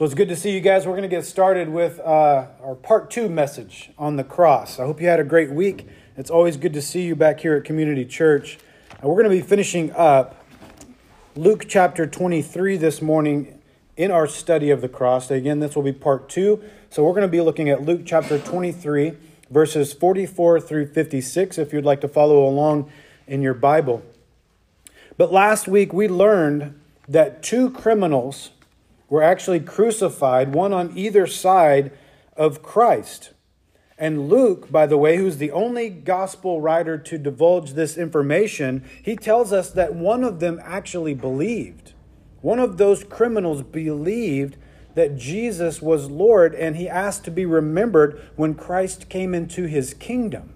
So it's good to see you guys. We're going to get started with uh, our part two message on the cross. I hope you had a great week. It's always good to see you back here at Community Church. And we're going to be finishing up Luke chapter 23 this morning in our study of the cross. Again, this will be part two. So we're going to be looking at Luke chapter 23, verses 44 through 56, if you'd like to follow along in your Bible. But last week we learned that two criminals were actually crucified, one on either side of Christ. And Luke, by the way, who's the only gospel writer to divulge this information, he tells us that one of them actually believed. One of those criminals believed that Jesus was Lord and he asked to be remembered when Christ came into his kingdom.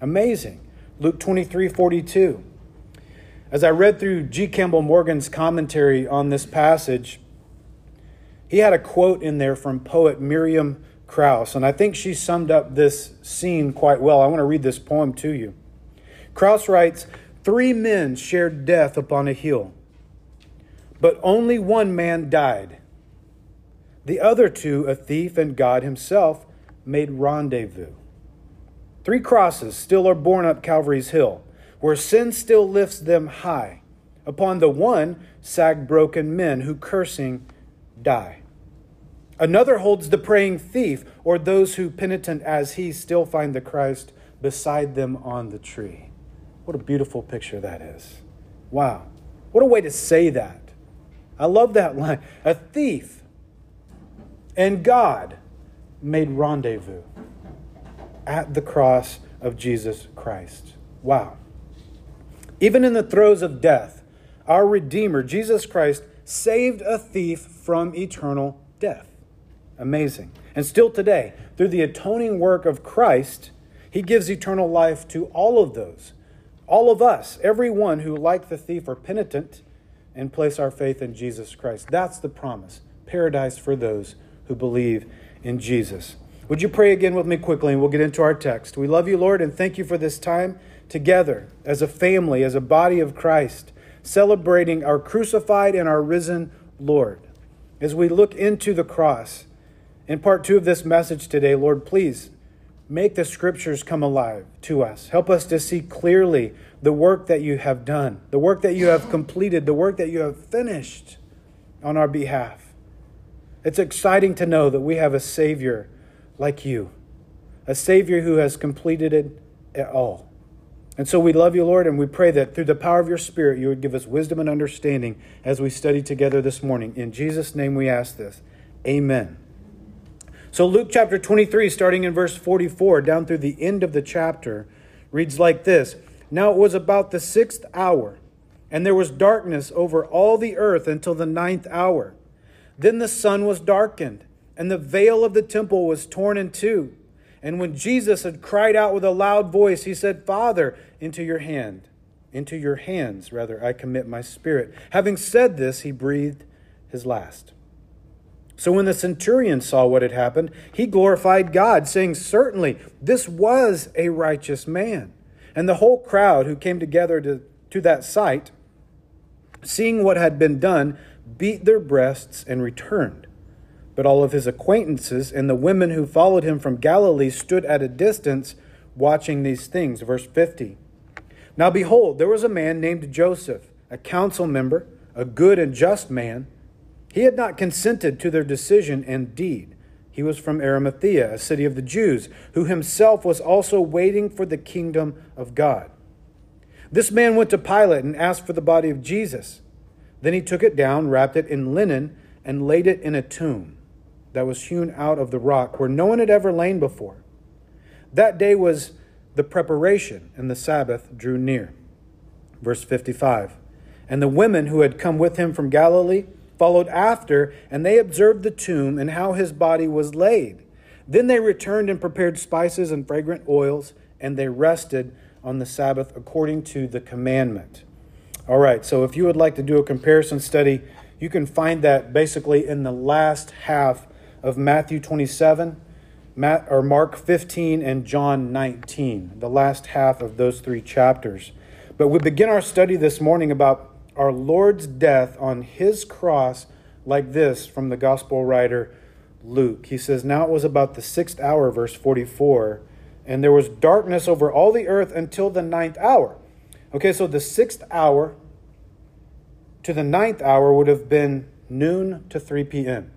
Amazing. Luke 23 42. As I read through G. Campbell Morgan's commentary on this passage, he had a quote in there from poet Miriam Crouse, and I think she summed up this scene quite well. I want to read this poem to you. Crouse writes Three men shared death upon a hill, but only one man died. The other two, a thief and God Himself, made rendezvous. Three crosses still are borne up Calvary's hill, where sin still lifts them high. Upon the one sag broken men who, cursing, die. Another holds the praying thief, or those who, penitent as he, still find the Christ beside them on the tree. What a beautiful picture that is. Wow. What a way to say that. I love that line. A thief and God made rendezvous at the cross of Jesus Christ. Wow. Even in the throes of death, our Redeemer, Jesus Christ, saved a thief from eternal death. Amazing. And still today, through the atoning work of Christ, he gives eternal life to all of those, all of us, everyone who, like the thief, are penitent and place our faith in Jesus Christ. That's the promise paradise for those who believe in Jesus. Would you pray again with me quickly and we'll get into our text? We love you, Lord, and thank you for this time together as a family, as a body of Christ, celebrating our crucified and our risen Lord. As we look into the cross, in part two of this message today, Lord, please make the scriptures come alive to us. Help us to see clearly the work that you have done, the work that you have completed, the work that you have finished on our behalf. It's exciting to know that we have a Savior like you, a Savior who has completed it at all. And so we love you, Lord, and we pray that through the power of your Spirit, you would give us wisdom and understanding as we study together this morning. In Jesus' name we ask this. Amen. So, Luke chapter 23, starting in verse 44, down through the end of the chapter, reads like this Now it was about the sixth hour, and there was darkness over all the earth until the ninth hour. Then the sun was darkened, and the veil of the temple was torn in two. And when Jesus had cried out with a loud voice, he said, Father, into your hand, into your hands, rather, I commit my spirit. Having said this, he breathed his last. So when the centurion saw what had happened, he glorified God, saying, Certainly, this was a righteous man. And the whole crowd who came together to, to that sight, seeing what had been done, beat their breasts and returned. But all of his acquaintances and the women who followed him from Galilee stood at a distance watching these things. Verse 50. Now behold, there was a man named Joseph, a council member, a good and just man he had not consented to their decision and deed. He was from Arimathea, a city of the Jews, who himself was also waiting for the kingdom of God. This man went to Pilate and asked for the body of Jesus. Then he took it down, wrapped it in linen, and laid it in a tomb that was hewn out of the rock where no one had ever lain before. That day was the preparation, and the Sabbath drew near. Verse 55 And the women who had come with him from Galilee followed after, and they observed the tomb and how his body was laid. Then they returned and prepared spices and fragrant oils, and they rested on the Sabbath according to the commandment. All right, so if you would like to do a comparison study, you can find that basically in the last half of Matthew 27, Matt, or Mark 15, and John 19, the last half of those three chapters. But we begin our study this morning about our Lord's death on his cross like this from the gospel writer Luke. He says, Now it was about the sixth hour, verse 44, and there was darkness over all the earth until the ninth hour. Okay, so the sixth hour to the ninth hour would have been noon to 3 p.m.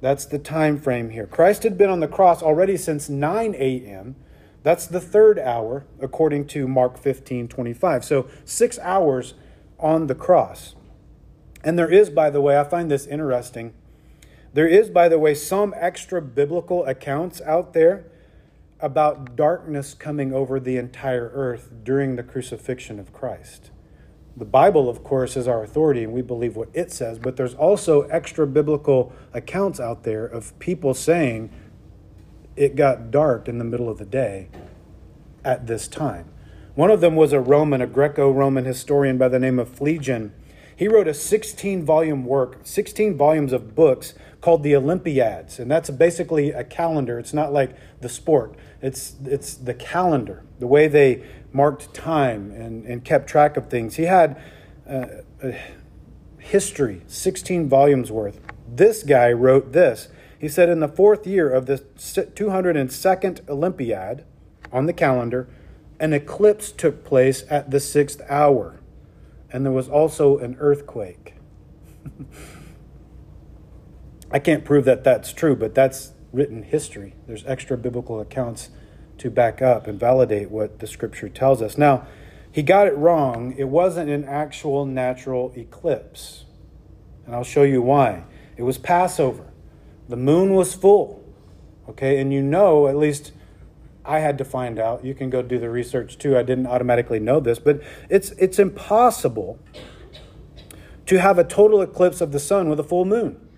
That's the time frame here. Christ had been on the cross already since 9 a.m. That's the third hour, according to Mark 15 25. So six hours on the cross. And there is, by the way, I find this interesting. There is, by the way, some extra biblical accounts out there about darkness coming over the entire earth during the crucifixion of Christ. The Bible, of course, is our authority, and we believe what it says, but there's also extra biblical accounts out there of people saying it got dark in the middle of the day at this time. One of them was a Roman, a Greco Roman historian by the name of Phlegon. He wrote a 16 volume work, 16 volumes of books called the Olympiads, and that's basically a calendar. It's not like the sport. It's it's the calendar, the way they marked time and, and kept track of things. He had uh, history, 16 volumes worth. This guy wrote this. He said, In the fourth year of the 202nd Olympiad on the calendar, an eclipse took place at the sixth hour, and there was also an earthquake. I can't prove that that's true, but that's written history. There's extra biblical accounts to back up and validate what the scripture tells us. Now, he got it wrong. It wasn't an actual natural eclipse. And I'll show you why. It was Passover. The moon was full. Okay, and you know, at least I had to find out. You can go do the research too. I didn't automatically know this, but it's it's impossible to have a total eclipse of the sun with a full moon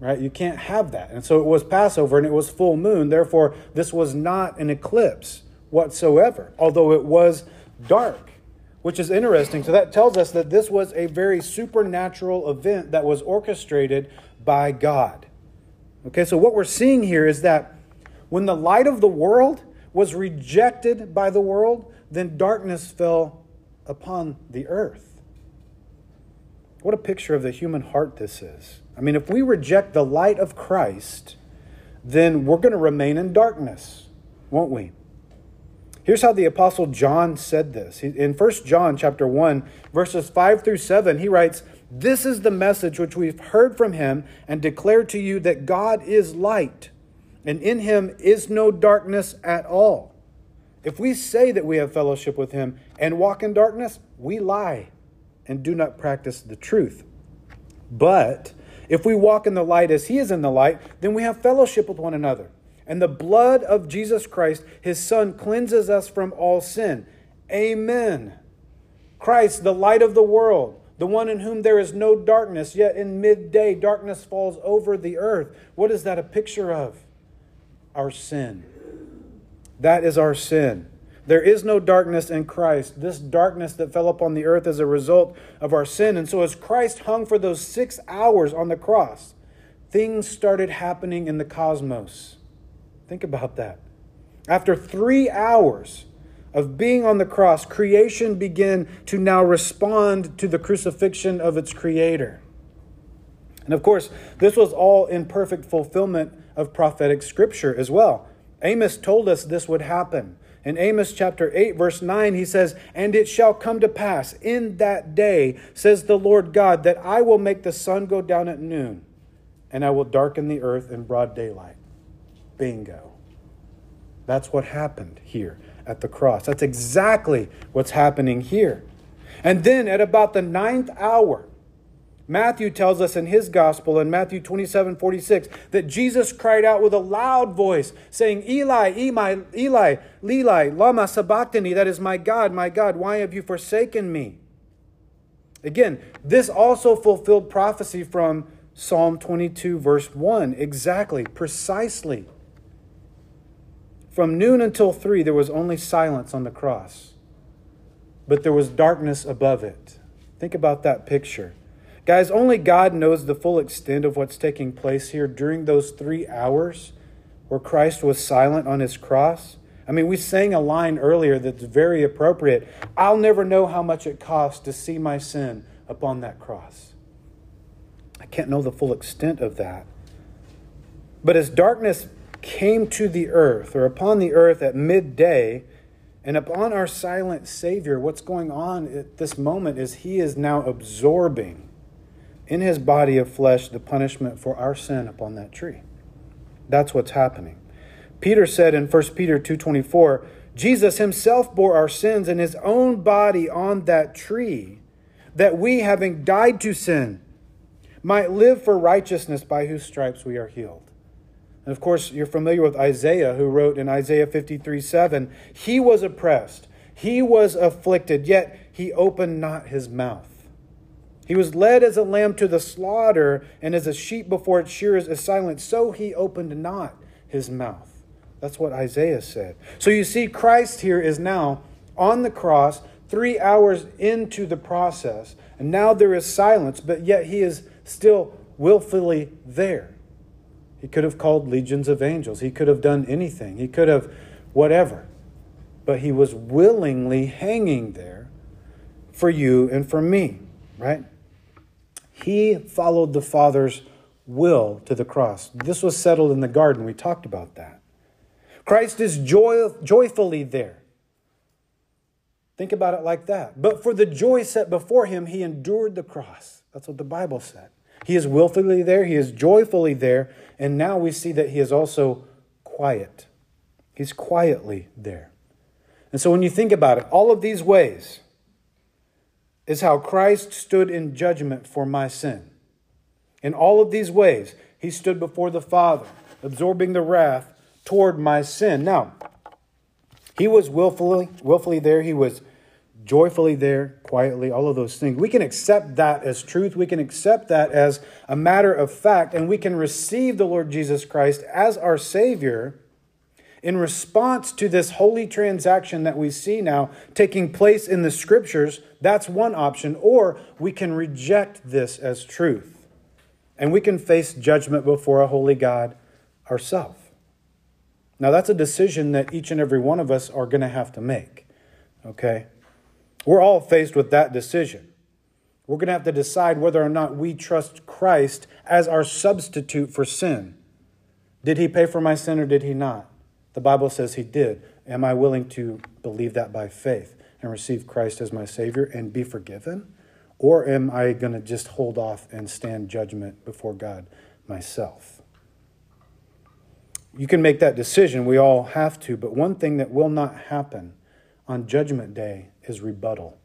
right? You can't have that. And so it was Passover and it was full moon. Therefore, this was not an eclipse whatsoever, although it was dark, which is interesting. So that tells us that this was a very supernatural event that was orchestrated by God. Okay, so what we're seeing here is that when the light of the world was rejected by the world, then darkness fell upon the earth. What a picture of the human heart this is. I mean, if we reject the light of Christ, then we're going to remain in darkness, won't we? Here's how the apostle John said this. In 1 John chapter 1, verses 5 through 7, he writes, "This is the message which we've heard from him and declared to you that God is light, and in him is no darkness at all. If we say that we have fellowship with him and walk in darkness, we lie and do not practice the truth. But if we walk in the light as he is in the light, then we have fellowship with one another. And the blood of Jesus Christ, his son, cleanses us from all sin. Amen. Christ, the light of the world, the one in whom there is no darkness, yet in midday darkness falls over the earth. What is that a picture of? Our sin. That is our sin. There is no darkness in Christ. This darkness that fell upon the earth is a result of our sin. And so, as Christ hung for those six hours on the cross, things started happening in the cosmos. Think about that. After three hours of being on the cross, creation began to now respond to the crucifixion of its creator. And of course, this was all in perfect fulfillment of prophetic scripture as well. Amos told us this would happen. In Amos chapter 8, verse 9, he says, And it shall come to pass in that day, says the Lord God, that I will make the sun go down at noon, and I will darken the earth in broad daylight. Bingo. That's what happened here at the cross. That's exactly what's happening here. And then at about the ninth hour, Matthew tells us in his gospel in Matthew 27 46 that Jesus cried out with a loud voice, saying, Eli, Eli, Eli, Eli, Lama Sabachthani, that is my God, my God, why have you forsaken me? Again, this also fulfilled prophecy from Psalm 22, verse 1. Exactly, precisely. From noon until 3, there was only silence on the cross, but there was darkness above it. Think about that picture. Guys, only God knows the full extent of what's taking place here during those three hours where Christ was silent on his cross. I mean, we sang a line earlier that's very appropriate. I'll never know how much it cost to see my sin upon that cross. I can't know the full extent of that. But as darkness came to the earth, or upon the earth at midday, and upon our silent Savior, what's going on at this moment is He is now absorbing in His body of flesh the punishment for our sin upon that tree. That's what's happening. Peter said in 1 Peter 2:24, Jesus himself bore our sins in his own body on that tree, that we having died to sin might live for righteousness by whose stripes we are healed. And of course, you're familiar with Isaiah, who wrote in Isaiah 53 7, He was oppressed, he was afflicted, yet he opened not his mouth. He was led as a lamb to the slaughter, and as a sheep before its shearers is silent, so he opened not his mouth. That's what Isaiah said. So you see, Christ here is now on the cross, three hours into the process, and now there is silence, but yet he is still willfully there. He could have called legions of angels. He could have done anything. He could have whatever. But he was willingly hanging there for you and for me, right? He followed the Father's will to the cross. This was settled in the garden. We talked about that. Christ is joy, joyfully there. Think about it like that. But for the joy set before him, he endured the cross. That's what the Bible said. He is willfully there, he is joyfully there, and now we see that he is also quiet. He's quietly there. And so when you think about it, all of these ways is how Christ stood in judgment for my sin. In all of these ways, he stood before the Father, absorbing the wrath toward my sin. Now, he was willfully, willfully there. He was joyfully there, quietly, all of those things. We can accept that as truth. We can accept that as a matter of fact, and we can receive the Lord Jesus Christ as our Savior in response to this holy transaction that we see now taking place in the scriptures. That's one option. Or we can reject this as truth, and we can face judgment before a holy God ourselves. Now, that's a decision that each and every one of us are going to have to make. Okay? We're all faced with that decision. We're going to have to decide whether or not we trust Christ as our substitute for sin. Did he pay for my sin or did he not? The Bible says he did. Am I willing to believe that by faith and receive Christ as my Savior and be forgiven? Or am I going to just hold off and stand judgment before God myself? You can make that decision. We all have to. But one thing that will not happen on Judgment Day is rebuttal.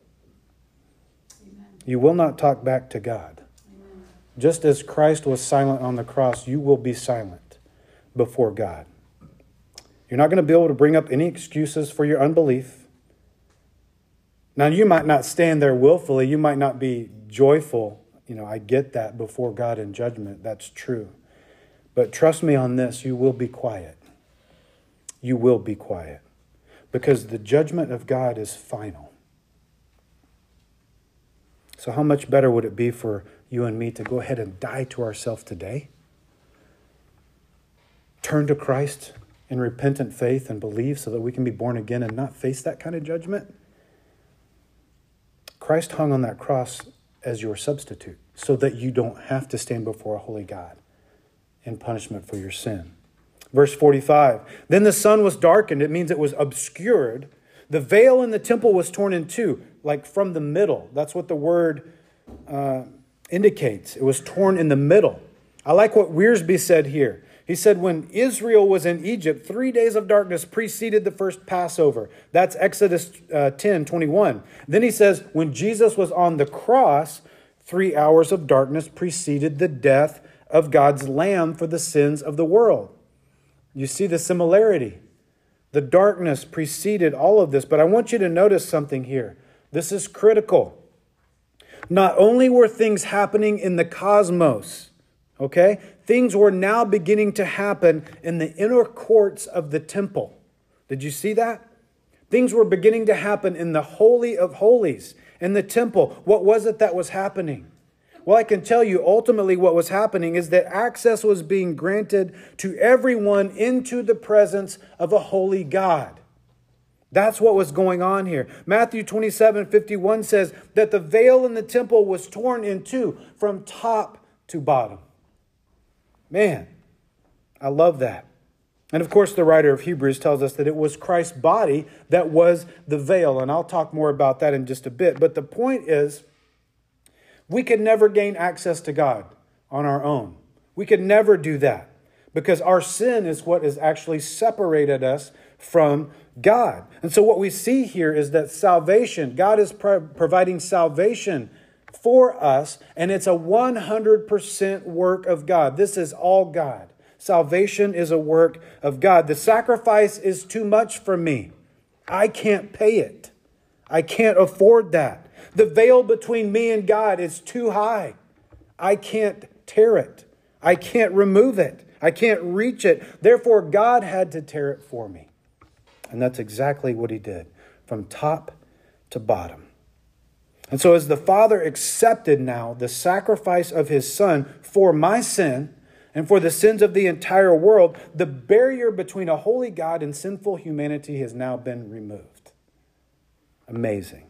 Amen. You will not talk back to God. Amen. Just as Christ was silent on the cross, you will be silent before God. You're not going to be able to bring up any excuses for your unbelief. Now, you might not stand there willfully. You might not be joyful. You know, I get that before God in judgment. That's true. But trust me on this you will be quiet. You will be quiet because the judgment of God is final. So, how much better would it be for you and me to go ahead and die to ourselves today? Turn to Christ in repentant faith and belief so that we can be born again and not face that kind of judgment? Christ hung on that cross as your substitute so that you don't have to stand before a holy God in punishment for your sin. Verse 45 Then the sun was darkened, it means it was obscured. The veil in the temple was torn in two, like from the middle. That's what the word uh, indicates. It was torn in the middle. I like what Wiersbe said here. He said, When Israel was in Egypt, three days of darkness preceded the first Passover. That's Exodus uh, 10 21. Then he says, When Jesus was on the cross, three hours of darkness preceded the death of God's Lamb for the sins of the world. You see the similarity. The darkness preceded all of this, but I want you to notice something here. This is critical. Not only were things happening in the cosmos, okay, things were now beginning to happen in the inner courts of the temple. Did you see that? Things were beginning to happen in the Holy of Holies, in the temple. What was it that was happening? Well, I can tell you ultimately what was happening is that access was being granted to everyone into the presence of a holy God. That's what was going on here. Matthew 27 51 says that the veil in the temple was torn in two from top to bottom. Man, I love that. And of course, the writer of Hebrews tells us that it was Christ's body that was the veil. And I'll talk more about that in just a bit. But the point is, we could never gain access to God on our own. We could never do that because our sin is what has actually separated us from God. And so, what we see here is that salvation, God is pro- providing salvation for us, and it's a 100% work of God. This is all God. Salvation is a work of God. The sacrifice is too much for me. I can't pay it. I can't afford that. The veil between me and God is too high. I can't tear it. I can't remove it. I can't reach it. Therefore, God had to tear it for me. And that's exactly what he did from top to bottom. And so, as the Father accepted now the sacrifice of his Son for my sin, and for the sins of the entire world, the barrier between a holy God and sinful humanity has now been removed. Amazing.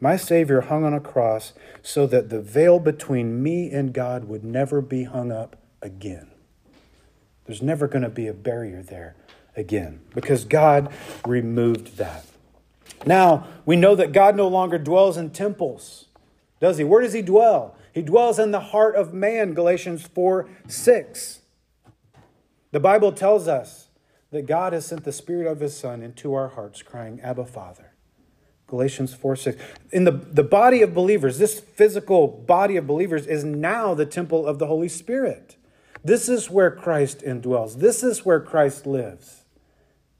My Savior hung on a cross so that the veil between me and God would never be hung up again. There's never going to be a barrier there again because God removed that. Now, we know that God no longer dwells in temples, does he? Where does he dwell? He dwells in the heart of man, Galatians 4 6. The Bible tells us that God has sent the Spirit of His Son into our hearts, crying, Abba, Father. Galatians 4 6. In the, the body of believers, this physical body of believers is now the temple of the Holy Spirit. This is where Christ indwells. This is where Christ lives.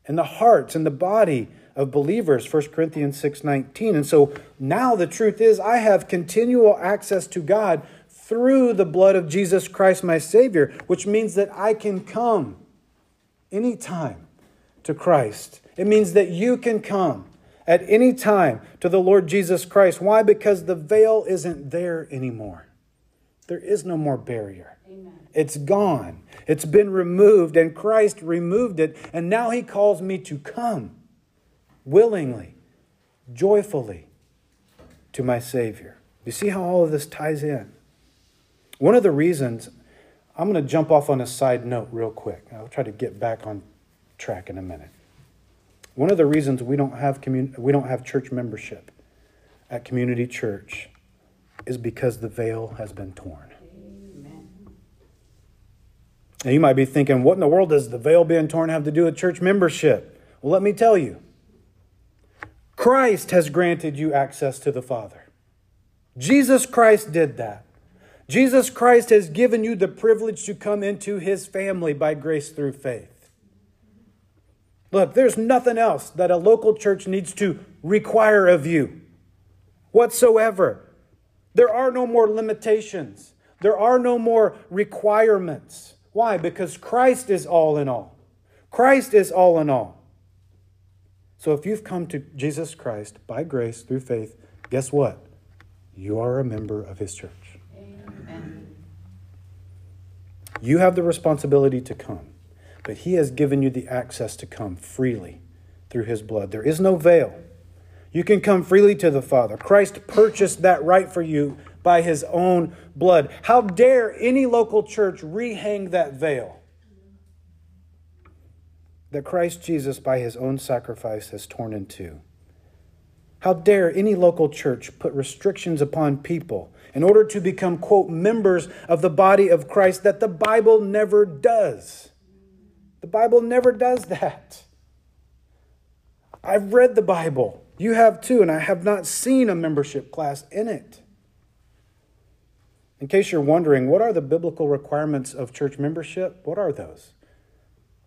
In the hearts, in the body of believers 1 corinthians 6.19 and so now the truth is i have continual access to god through the blood of jesus christ my savior which means that i can come anytime to christ. It means that you can come at any time to the lord jesus christ. Why? Because the veil isn't there anymore. There is no more barrier. Amen. It's gone. It's been removed, and Christ removed it, and now He calls me to come willingly, joyfully to my Savior. You see how all of this ties in? One of the reasons, I'm going to jump off on a side note real quick. I'll try to get back on track in a minute. One of the reasons we don't have commun- we don't have church membership at Community Church is because the veil has been torn. And you might be thinking, what in the world does the veil being torn have to do with church membership? Well, let me tell you. Christ has granted you access to the Father. Jesus Christ did that. Jesus Christ has given you the privilege to come into his family by grace through faith. Look, there's nothing else that a local church needs to require of you whatsoever. There are no more limitations, there are no more requirements. Why? Because Christ is all in all. Christ is all in all. So if you've come to Jesus Christ by grace through faith, guess what? You are a member of his church. Amen. You have the responsibility to come, but he has given you the access to come freely through his blood. There is no veil. You can come freely to the Father. Christ purchased that right for you by his own blood. How dare any local church rehang that veil? That Christ Jesus, by his own sacrifice, has torn in two. How dare any local church put restrictions upon people in order to become, quote, members of the body of Christ that the Bible never does? The Bible never does that. I've read the Bible. You have too, and I have not seen a membership class in it. In case you're wondering, what are the biblical requirements of church membership? What are those?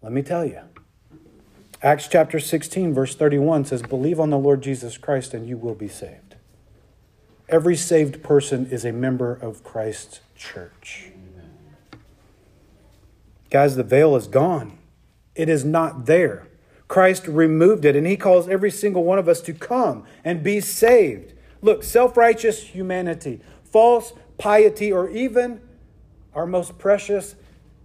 Let me tell you. Acts chapter 16, verse 31 says, Believe on the Lord Jesus Christ and you will be saved. Every saved person is a member of Christ's church. Guys, the veil is gone, it is not there. Christ removed it, and he calls every single one of us to come and be saved. Look, self righteous humanity, false piety, or even our most precious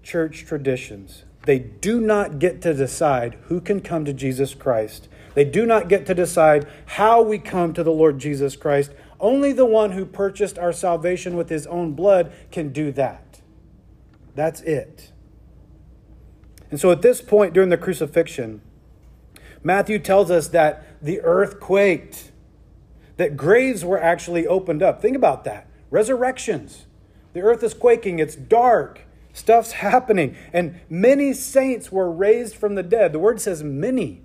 church traditions they do not get to decide who can come to Jesus Christ. They do not get to decide how we come to the Lord Jesus Christ. Only the one who purchased our salvation with his own blood can do that. That's it. And so at this point during the crucifixion, Matthew tells us that the earth quaked, that graves were actually opened up. Think about that. Resurrections. The earth is quaking, it's dark, stuff's happening, and many saints were raised from the dead. The word says many.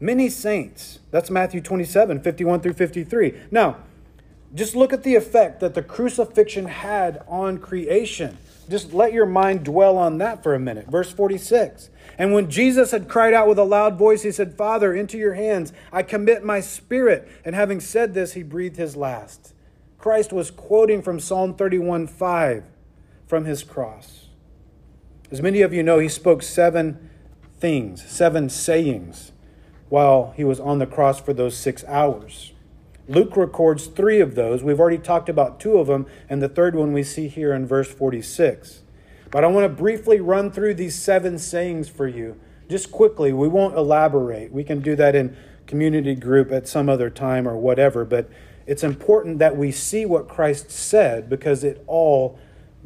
Many saints. That's Matthew 27, 51 through 53. Now, just look at the effect that the crucifixion had on creation. Just let your mind dwell on that for a minute. Verse 46. And when Jesus had cried out with a loud voice, he said, Father, into your hands I commit my spirit. And having said this, he breathed his last. Christ was quoting from Psalm 31 5 from his cross. As many of you know, he spoke seven things, seven sayings, while he was on the cross for those six hours. Luke records three of those. We've already talked about two of them, and the third one we see here in verse 46. But I want to briefly run through these seven sayings for you, just quickly. We won't elaborate. We can do that in community group at some other time or whatever, but it's important that we see what Christ said because it all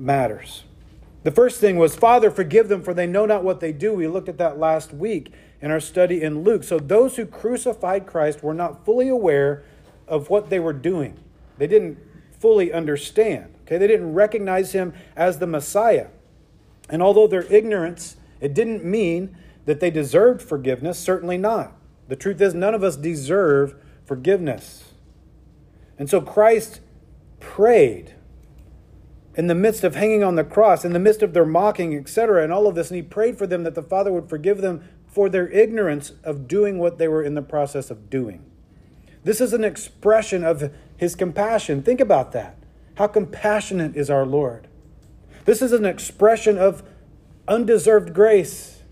matters. The first thing was, Father, forgive them, for they know not what they do. We looked at that last week in our study in Luke. So those who crucified Christ were not fully aware of what they were doing. They didn't fully understand. Okay, they didn't recognize him as the Messiah. And although their ignorance, it didn't mean that they deserved forgiveness, certainly not. The truth is none of us deserve forgiveness. And so Christ prayed in the midst of hanging on the cross, in the midst of their mocking, etc., and all of this, and he prayed for them that the Father would forgive them for their ignorance of doing what they were in the process of doing. This is an expression of his compassion. Think about that. How compassionate is our Lord? This is an expression of undeserved grace.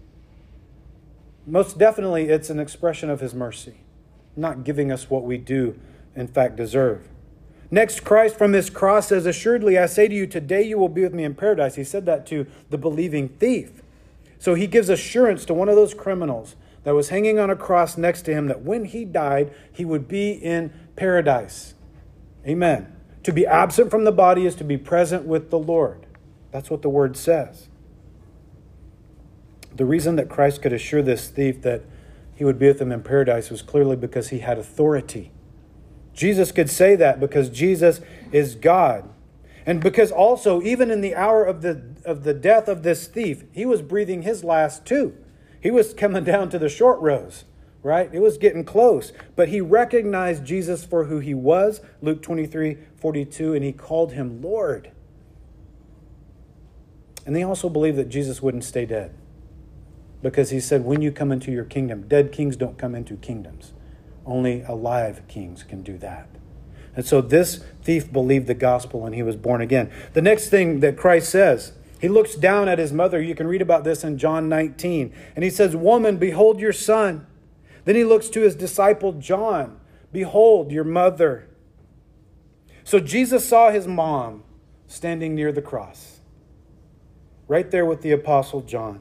Most definitely, it's an expression of his mercy, not giving us what we do, in fact, deserve. Next, Christ from his cross says, Assuredly, I say to you, today you will be with me in paradise. He said that to the believing thief. So he gives assurance to one of those criminals that was hanging on a cross next to him that when he died, he would be in paradise. Amen. To be absent from the body is to be present with the Lord. That's what the word says. The reason that Christ could assure this thief that he would be with him in paradise was clearly because he had authority. Jesus could say that because Jesus is God. And because also, even in the hour of the, of the death of this thief, he was breathing his last too. He was coming down to the short rows, right? It was getting close. But he recognized Jesus for who he was, Luke 23 42, and he called him Lord. And they also believed that Jesus wouldn't stay dead because he said, When you come into your kingdom, dead kings don't come into kingdoms. Only alive kings can do that. And so this thief believed the gospel and he was born again. The next thing that Christ says, he looks down at his mother. You can read about this in John 19. And he says, Woman, behold your son. Then he looks to his disciple John. Behold your mother. So Jesus saw his mom standing near the cross, right there with the apostle John.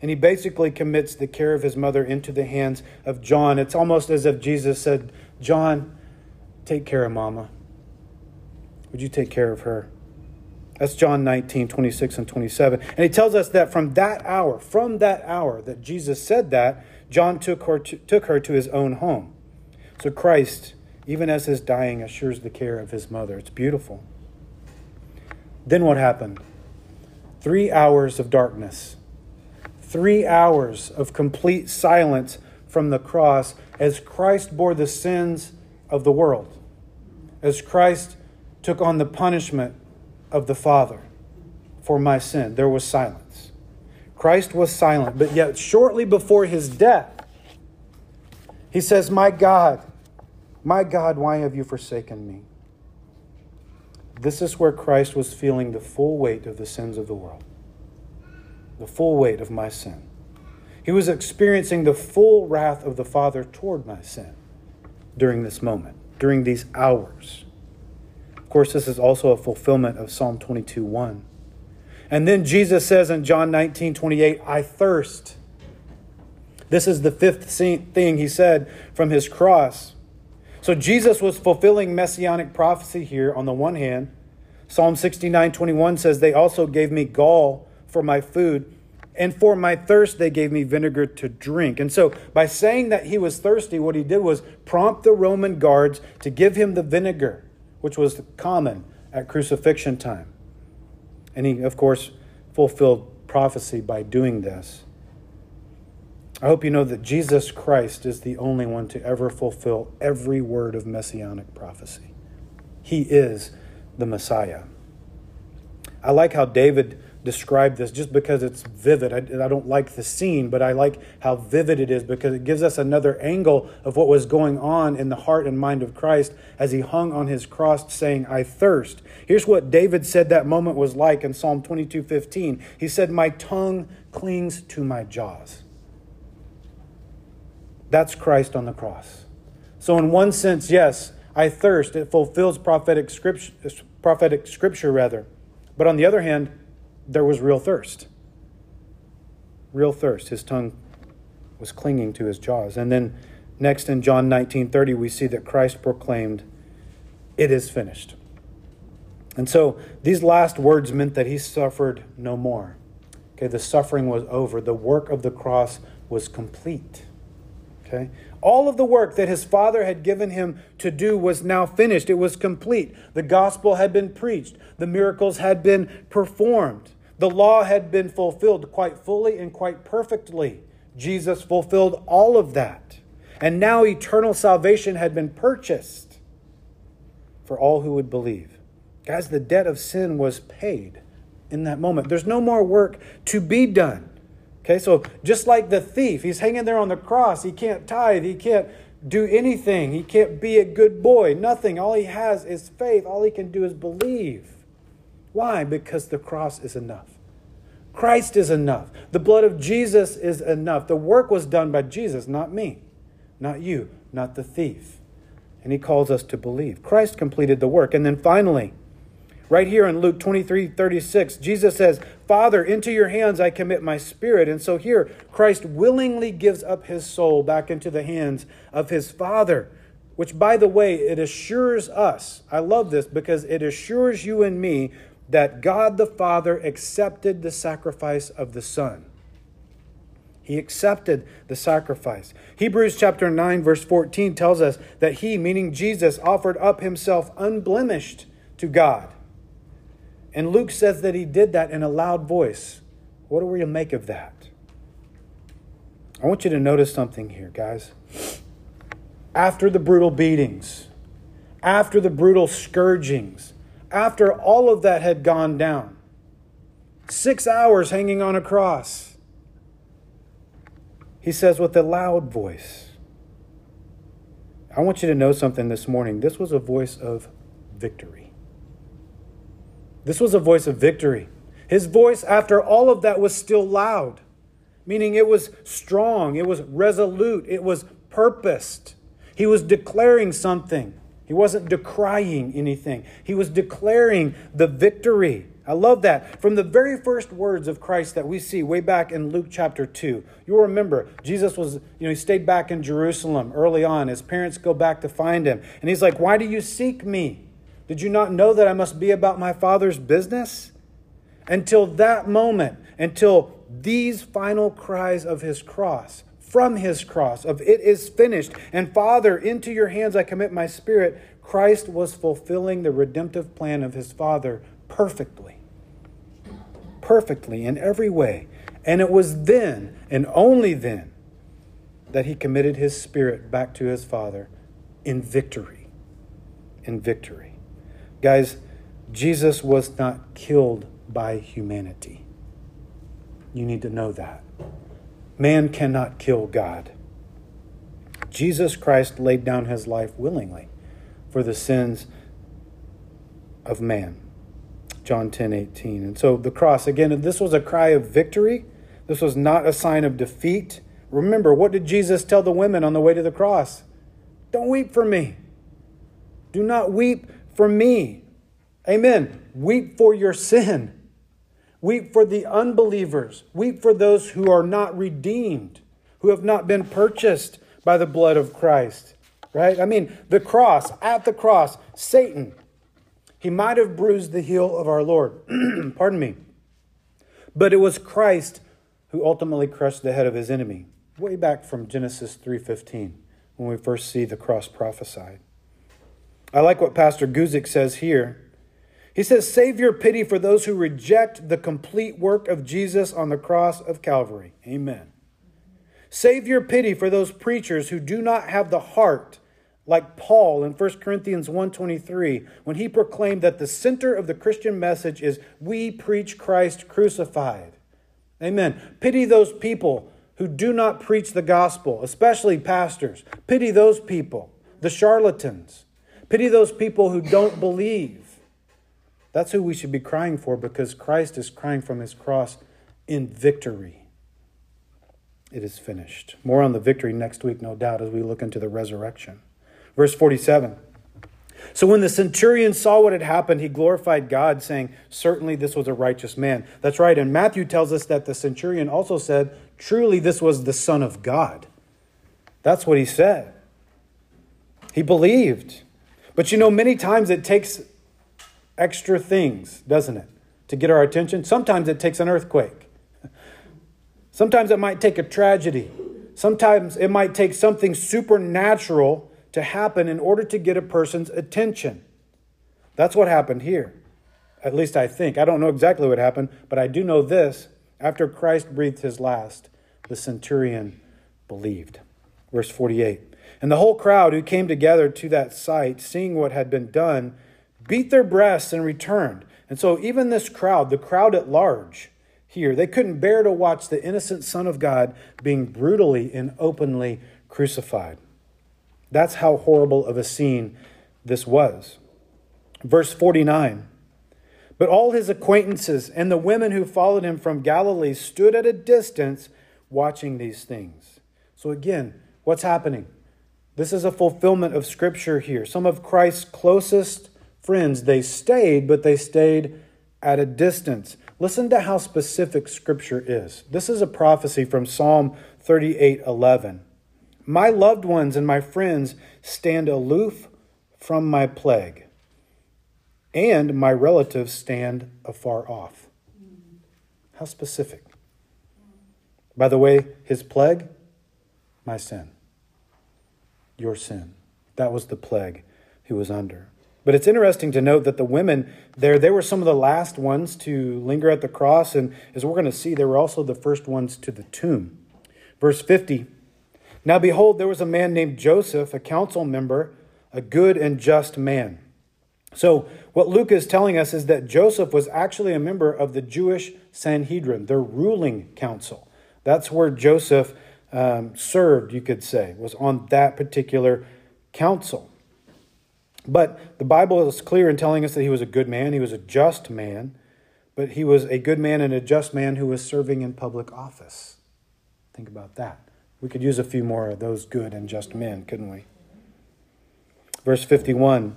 And he basically commits the care of his mother into the hands of John. It's almost as if Jesus said, John, take care of mama. Would you take care of her? That's John 19, 26 and 27. And he tells us that from that hour, from that hour that Jesus said that, John took her to, took her to his own home. So Christ, even as his dying, assures the care of his mother. It's beautiful. Then what happened? Three hours of darkness, three hours of complete silence from the cross as Christ bore the sins of the world, as Christ took on the punishment of the Father for my sin. There was silence. Christ was silent, but yet shortly before his death, he says, My God, my God, why have you forsaken me? This is where Christ was feeling the full weight of the sins of the world, the full weight of my sin. He was experiencing the full wrath of the Father toward my sin during this moment, during these hours. Of course, this is also a fulfillment of Psalm 22 1. And then Jesus says in John 19 28, I thirst. This is the fifth thing he said from his cross. So Jesus was fulfilling messianic prophecy here on the one hand. Psalm 69 21 says, They also gave me gall for my food, and for my thirst they gave me vinegar to drink. And so, by saying that he was thirsty, what he did was prompt the Roman guards to give him the vinegar, which was common at crucifixion time. And he, of course, fulfilled prophecy by doing this. I hope you know that Jesus Christ is the only one to ever fulfill every word of messianic prophecy. He is the Messiah. I like how David described this just because it's vivid. I, I, don't like the scene, but I like how vivid it is because it gives us another angle of what was going on in the heart and mind of Christ as he hung on his cross saying, I thirst. Here's what David said that moment was like in Psalm 22 15. He said, My tongue clings to my jaws. That's Christ on the cross. So, in one sense, yes, I thirst. It fulfills prophetic scripture, prophetic scripture rather. But on the other hand, there was real thirst. Real thirst. His tongue was clinging to his jaws. And then next in John 19:30 we see that Christ proclaimed, "It is finished." And so these last words meant that he suffered no more. Okay, the suffering was over. The work of the cross was complete. Okay? All of the work that his father had given him to do was now finished. It was complete. The gospel had been preached, the miracles had been performed, the law had been fulfilled quite fully and quite perfectly. Jesus fulfilled all of that. And now eternal salvation had been purchased for all who would believe. Guys, the debt of sin was paid in that moment. There's no more work to be done. Okay, so just like the thief, he's hanging there on the cross. He can't tithe. He can't do anything. He can't be a good boy. Nothing. All he has is faith. All he can do is believe. Why? Because the cross is enough. Christ is enough. The blood of Jesus is enough. The work was done by Jesus, not me, not you, not the thief. And he calls us to believe. Christ completed the work. And then finally, Right here in Luke 23 36, Jesus says, Father, into your hands I commit my spirit. And so here, Christ willingly gives up his soul back into the hands of his Father, which, by the way, it assures us. I love this because it assures you and me that God the Father accepted the sacrifice of the Son. He accepted the sacrifice. Hebrews chapter 9, verse 14 tells us that he, meaning Jesus, offered up himself unblemished to God and Luke says that he did that in a loud voice. What are we to make of that? I want you to notice something here, guys. After the brutal beatings, after the brutal scourgings, after all of that had gone down, six hours hanging on a cross, he says with a loud voice, I want you to know something this morning. This was a voice of victory. This was a voice of victory. His voice, after all of that, was still loud, meaning it was strong, it was resolute, it was purposed. He was declaring something. He wasn't decrying anything. He was declaring the victory. I love that. From the very first words of Christ that we see way back in Luke chapter 2, you'll remember Jesus was, you know, he stayed back in Jerusalem early on. His parents go back to find him. And he's like, Why do you seek me? Did you not know that I must be about my Father's business? Until that moment, until these final cries of his cross, from his cross, of it is finished, and Father, into your hands I commit my spirit, Christ was fulfilling the redemptive plan of his Father perfectly. Perfectly in every way. And it was then, and only then, that he committed his spirit back to his Father in victory. In victory. Guys, Jesus was not killed by humanity. You need to know that. Man cannot kill God. Jesus Christ laid down his life willingly for the sins of man. John 10 18. And so the cross, again, this was a cry of victory. This was not a sign of defeat. Remember, what did Jesus tell the women on the way to the cross? Don't weep for me. Do not weep for me. Amen. Weep for your sin. Weep for the unbelievers. Weep for those who are not redeemed, who have not been purchased by the blood of Christ. right? I mean, the cross, at the cross, Satan, he might have bruised the heel of our Lord. Pardon me. But it was Christ who ultimately crushed the head of his enemy. Way back from Genesis 3:15 when we first see the cross prophesied. I like what Pastor Guzik says here. He says, Save your pity for those who reject the complete work of Jesus on the cross of Calvary. Amen. Save your pity for those preachers who do not have the heart like Paul in 1 Corinthians 1:23 when he proclaimed that the center of the Christian message is we preach Christ crucified. Amen. Pity those people who do not preach the gospel, especially pastors. Pity those people, the charlatans. Pity those people who don't believe. That's who we should be crying for because Christ is crying from his cross in victory. It is finished. More on the victory next week, no doubt, as we look into the resurrection. Verse 47. So when the centurion saw what had happened, he glorified God, saying, Certainly this was a righteous man. That's right. And Matthew tells us that the centurion also said, Truly this was the Son of God. That's what he said. He believed. But you know, many times it takes extra things, doesn't it, to get our attention? Sometimes it takes an earthquake. Sometimes it might take a tragedy. Sometimes it might take something supernatural to happen in order to get a person's attention. That's what happened here. At least I think. I don't know exactly what happened, but I do know this. After Christ breathed his last, the centurion believed. Verse 48. And the whole crowd who came together to that sight, seeing what had been done, beat their breasts and returned. And so, even this crowd, the crowd at large here, they couldn't bear to watch the innocent Son of God being brutally and openly crucified. That's how horrible of a scene this was. Verse 49 But all his acquaintances and the women who followed him from Galilee stood at a distance watching these things. So, again, what's happening? This is a fulfillment of Scripture here. Some of Christ's closest friends, they stayed, but they stayed at a distance. Listen to how specific Scripture is. This is a prophecy from Psalm 38 11. My loved ones and my friends stand aloof from my plague, and my relatives stand afar off. How specific. By the way, his plague, my sin, your sin. That was the plague he was under. But it's interesting to note that the women there, they were some of the last ones to linger at the cross, and as we're going to see, they were also the first ones to the tomb. Verse 50 now, behold, there was a man named Joseph, a council member, a good and just man. So, what Luke is telling us is that Joseph was actually a member of the Jewish Sanhedrin, their ruling council. That's where Joseph um, served, you could say, was on that particular council. But the Bible is clear in telling us that he was a good man, he was a just man, but he was a good man and a just man who was serving in public office. Think about that. We could use a few more of those good and just men, couldn't we? Verse 51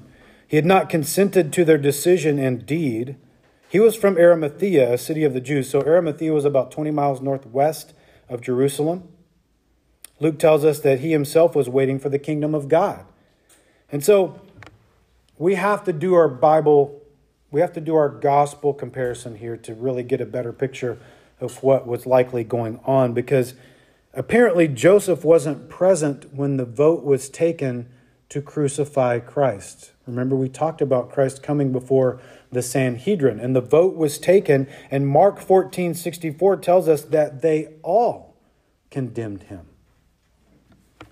He had not consented to their decision and deed. He was from Arimathea, a city of the Jews. So Arimathea was about 20 miles northwest of Jerusalem. Luke tells us that he himself was waiting for the kingdom of God. And so we have to do our Bible, we have to do our gospel comparison here to really get a better picture of what was likely going on because Apparently, Joseph wasn't present when the vote was taken to crucify Christ. Remember, we talked about Christ coming before the Sanhedrin, and the vote was taken, and Mark 14 64 tells us that they all condemned him.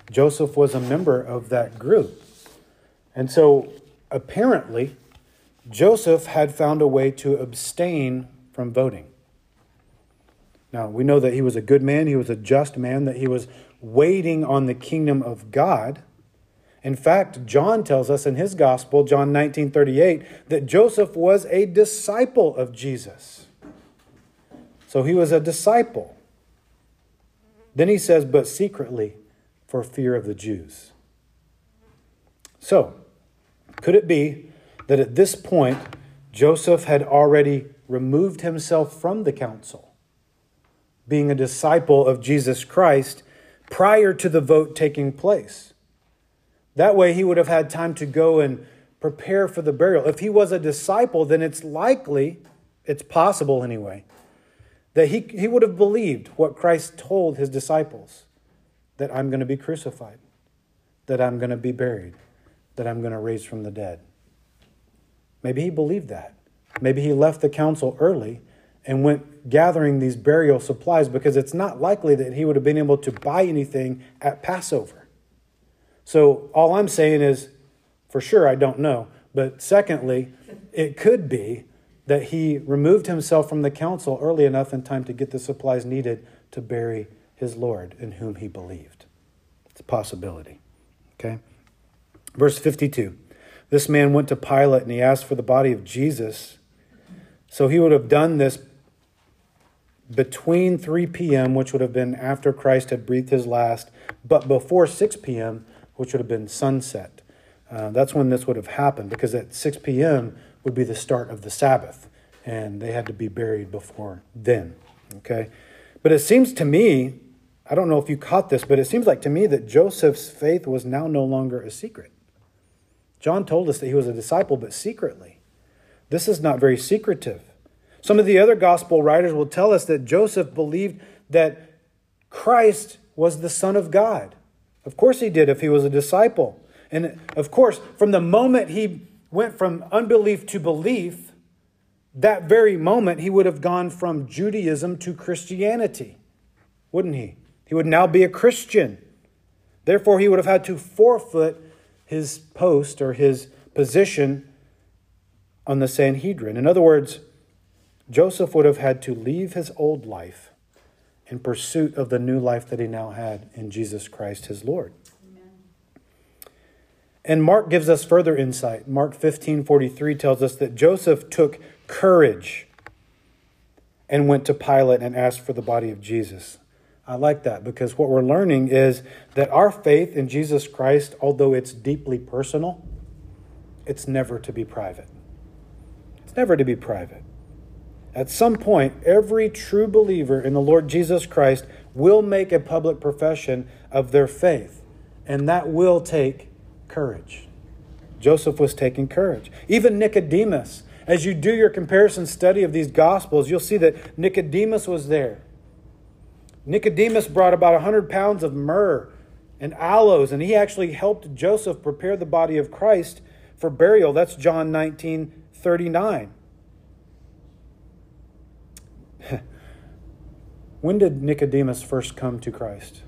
Joseph was a member of that group. And so, apparently, Joseph had found a way to abstain from voting. Now, we know that he was a good man, he was a just man, that he was waiting on the kingdom of God. In fact, John tells us in his gospel, John 19 38, that Joseph was a disciple of Jesus. So he was a disciple. Then he says, but secretly for fear of the Jews. So, could it be that at this point, Joseph had already removed himself from the council? being a disciple of Jesus Christ prior to the vote taking place. That way, he would have had time to go and prepare for the burial. If he was a disciple, then it's likely, it's possible anyway, that he, he would have believed what Christ told his disciples that I'm going to be crucified, that I'm going to be buried, that I'm going to raise from the dead. Maybe he believed that. Maybe he left the council early and went gathering these burial supplies because it's not likely that he would have been able to buy anything at Passover. So all I'm saying is, for sure, I don't know. But secondly, it could be that he removed himself from the council early enough in time to get the supplies needed to bury his Lord in whom he believed. It's a possibility. Okay? Verse 52 This man went to Pilate and he asked for the body of Jesus. So he would have done this between 3 p.m., which would have been after Christ had breathed his last, but before 6 p.m., which would have been sunset. Uh, that's when this would have happened because at 6 p.m. would be the start of the Sabbath, and they had to be buried before then. Okay? But it seems to me, I don't know if you caught this, but it seems like to me that Joseph's faith was now no longer a secret. John told us that he was a disciple, but secretly. This is not very secretive. Some of the other gospel writers will tell us that Joseph believed that Christ was the Son of God. Of course he did if he was a disciple. And of course, from the moment he went from unbelief to belief, that very moment he would have gone from Judaism to Christianity, wouldn't he? He would now be a Christian. Therefore, he would have had to forfeit his post or his position on the Sanhedrin. In other words, Joseph would have had to leave his old life in pursuit of the new life that he now had in Jesus Christ his Lord. And Mark gives us further insight. Mark 15 43 tells us that Joseph took courage and went to Pilate and asked for the body of Jesus. I like that because what we're learning is that our faith in Jesus Christ, although it's deeply personal, it's never to be private. It's never to be private. At some point, every true believer in the Lord Jesus Christ will make a public profession of their faith, and that will take courage. Joseph was taking courage. Even Nicodemus, as you do your comparison study of these gospels, you'll see that Nicodemus was there. Nicodemus brought about 100 pounds of myrrh and aloes, and he actually helped Joseph prepare the body of Christ for burial. That's John 19 39. when did Nicodemus first come to Christ?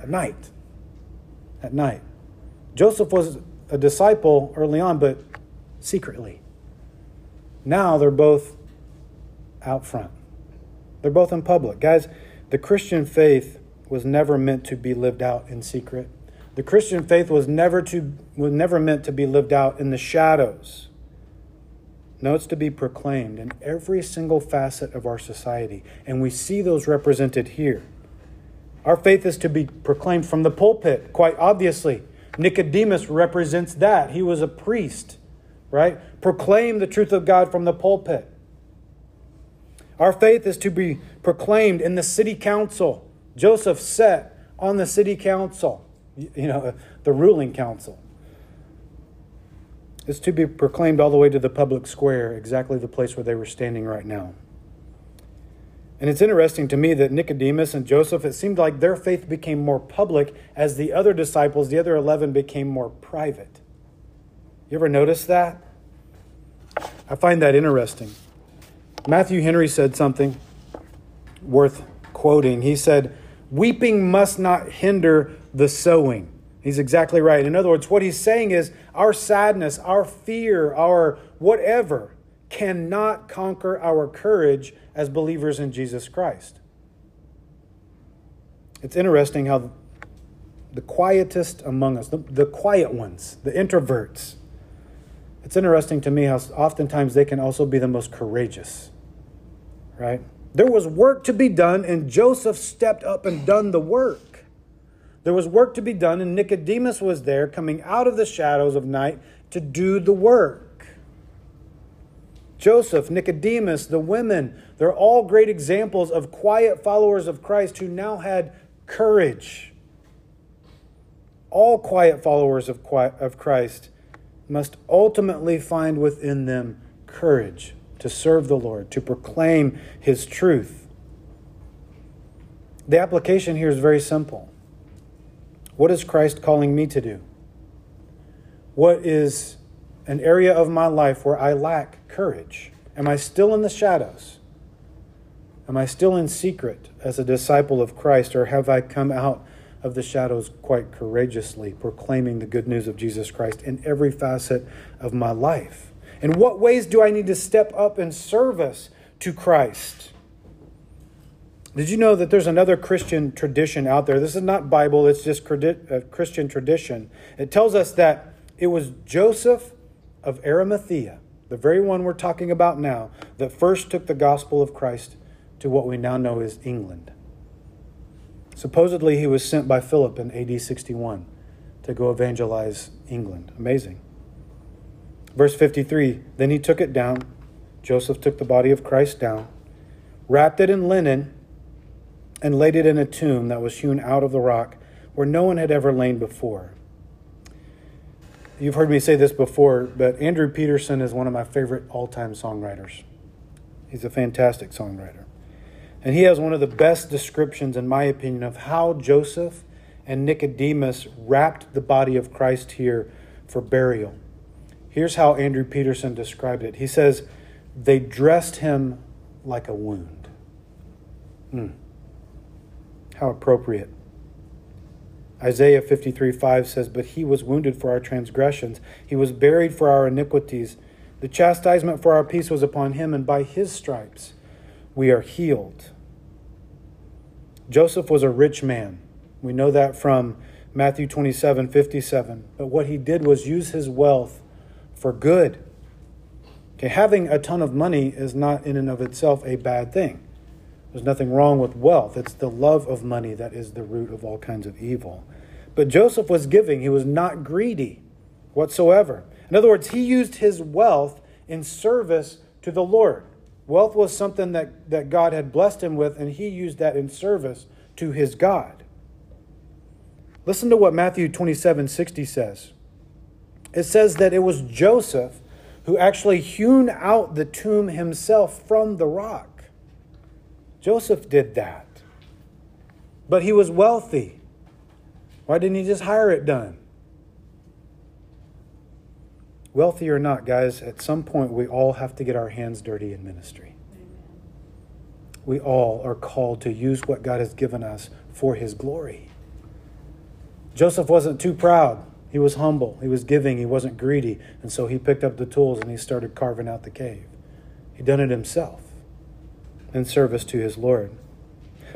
At night. At night. Joseph was a disciple early on, but secretly. Now they're both out front. They're both in public. Guys, the Christian faith was never meant to be lived out in secret. The Christian faith was never to was never meant to be lived out in the shadows. No, it's to be proclaimed in every single facet of our society. And we see those represented here. Our faith is to be proclaimed from the pulpit, quite obviously. Nicodemus represents that. He was a priest, right? Proclaim the truth of God from the pulpit. Our faith is to be proclaimed in the city council. Joseph sat on the city council, you know, the ruling council. It's to be proclaimed all the way to the public square, exactly the place where they were standing right now. And it's interesting to me that Nicodemus and Joseph, it seemed like their faith became more public as the other disciples, the other 11, became more private. You ever notice that? I find that interesting. Matthew Henry said something worth quoting. He said, Weeping must not hinder the sowing. He's exactly right. In other words, what he's saying is our sadness, our fear, our whatever cannot conquer our courage as believers in Jesus Christ. It's interesting how the quietest among us, the, the quiet ones, the introverts, it's interesting to me how oftentimes they can also be the most courageous, right? There was work to be done, and Joseph stepped up and done the work. There was work to be done, and Nicodemus was there coming out of the shadows of night to do the work. Joseph, Nicodemus, the women, they're all great examples of quiet followers of Christ who now had courage. all quiet followers of, Christ must ultimately find within them courage to serve the Lord, to proclaim His truth. The application here is very simple. What is Christ calling me to do? What is an area of my life where I lack courage? Am I still in the shadows? Am I still in secret as a disciple of Christ, or have I come out of the shadows quite courageously, proclaiming the good news of Jesus Christ in every facet of my life? In what ways do I need to step up in service to Christ? Did you know that there's another Christian tradition out there? This is not Bible, it's just uh, Christian tradition. It tells us that it was Joseph of Arimathea, the very one we're talking about now, that first took the gospel of Christ to what we now know as England. Supposedly, he was sent by Philip in AD 61 to go evangelize England. Amazing. Verse 53 Then he took it down. Joseph took the body of Christ down, wrapped it in linen, and laid it in a tomb that was hewn out of the rock where no one had ever lain before. You've heard me say this before, but Andrew Peterson is one of my favorite all time songwriters. He's a fantastic songwriter. And he has one of the best descriptions, in my opinion, of how Joseph and Nicodemus wrapped the body of Christ here for burial. Here's how Andrew Peterson described it. He says, They dressed him like a wound. Hmm. How appropriate. Isaiah 53 5 says, But he was wounded for our transgressions, he was buried for our iniquities. The chastisement for our peace was upon him, and by his stripes we are healed. Joseph was a rich man. We know that from Matthew 27 57. But what he did was use his wealth for good. Okay, having a ton of money is not in and of itself a bad thing. There's nothing wrong with wealth. It's the love of money that is the root of all kinds of evil. But Joseph was giving, he was not greedy whatsoever. In other words, he used his wealth in service to the Lord. Wealth was something that, that God had blessed him with, and he used that in service to his God. Listen to what Matthew 27 60 says it says that it was Joseph who actually hewn out the tomb himself from the rock. Joseph did that. But he was wealthy. Why didn't he just hire it done? Wealthy or not, guys, at some point we all have to get our hands dirty in ministry. We all are called to use what God has given us for his glory. Joseph wasn't too proud. He was humble, he was giving, he wasn't greedy, and so he picked up the tools and he started carving out the cave. He done it himself in service to his Lord.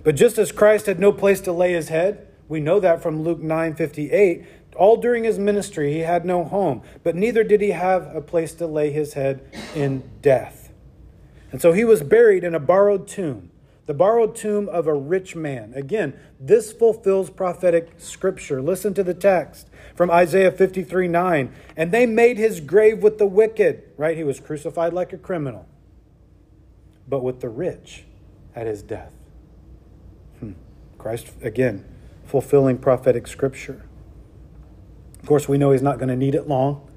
But just as Christ had no place to lay his head, we know that from Luke 9:58, all during his ministry he had no home, but neither did he have a place to lay his head in death. And so he was buried in a borrowed tomb the borrowed tomb of a rich man. Again, this fulfills prophetic scripture. Listen to the text from Isaiah 53 9. And they made his grave with the wicked, right? He was crucified like a criminal, but with the rich at his death. Hmm. Christ, again, fulfilling prophetic scripture. Of course, we know he's not going to need it long.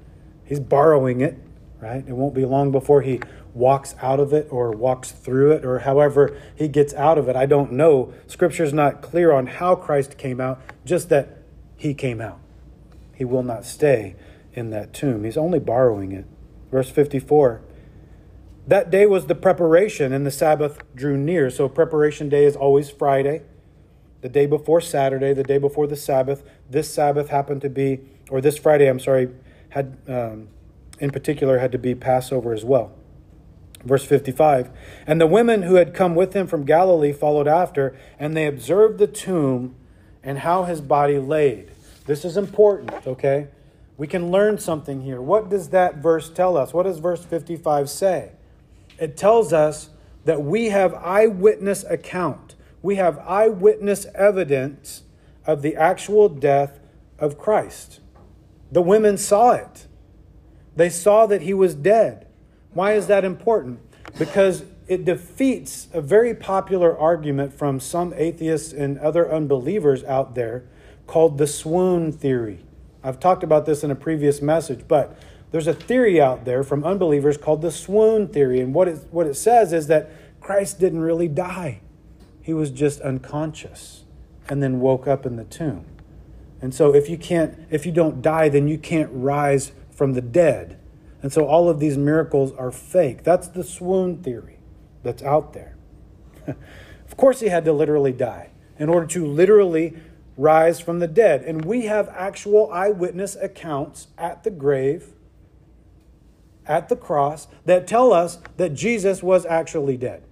He's borrowing it, right? It won't be long before he walks out of it or walks through it or however he gets out of it. I don't know. Scripture's not clear on how Christ came out, just that he came out. He will not stay in that tomb. He's only borrowing it. Verse 54. That day was the preparation, and the Sabbath drew near. So, preparation day is always Friday, the day before Saturday, the day before the Sabbath. This Sabbath happened to be, or this Friday, I'm sorry, had um, in particular had to be Passover as well. Verse 55 And the women who had come with him from Galilee followed after, and they observed the tomb and how his body laid. This is important, okay? We can learn something here. What does that verse tell us? What does verse 55 say? It tells us that we have eyewitness account. We have eyewitness evidence of the actual death of Christ. The women saw it. They saw that he was dead. Why is that important? Because it defeats a very popular argument from some atheists and other unbelievers out there called the swoon theory. I've talked about this in a previous message, but there's a theory out there from unbelievers called the swoon theory. And what it, what it says is that Christ didn't really die, he was just unconscious and then woke up in the tomb. And so if you can't if you don't die then you can't rise from the dead. And so all of these miracles are fake. That's the swoon theory that's out there. of course he had to literally die in order to literally rise from the dead. And we have actual eyewitness accounts at the grave at the cross that tell us that Jesus was actually dead.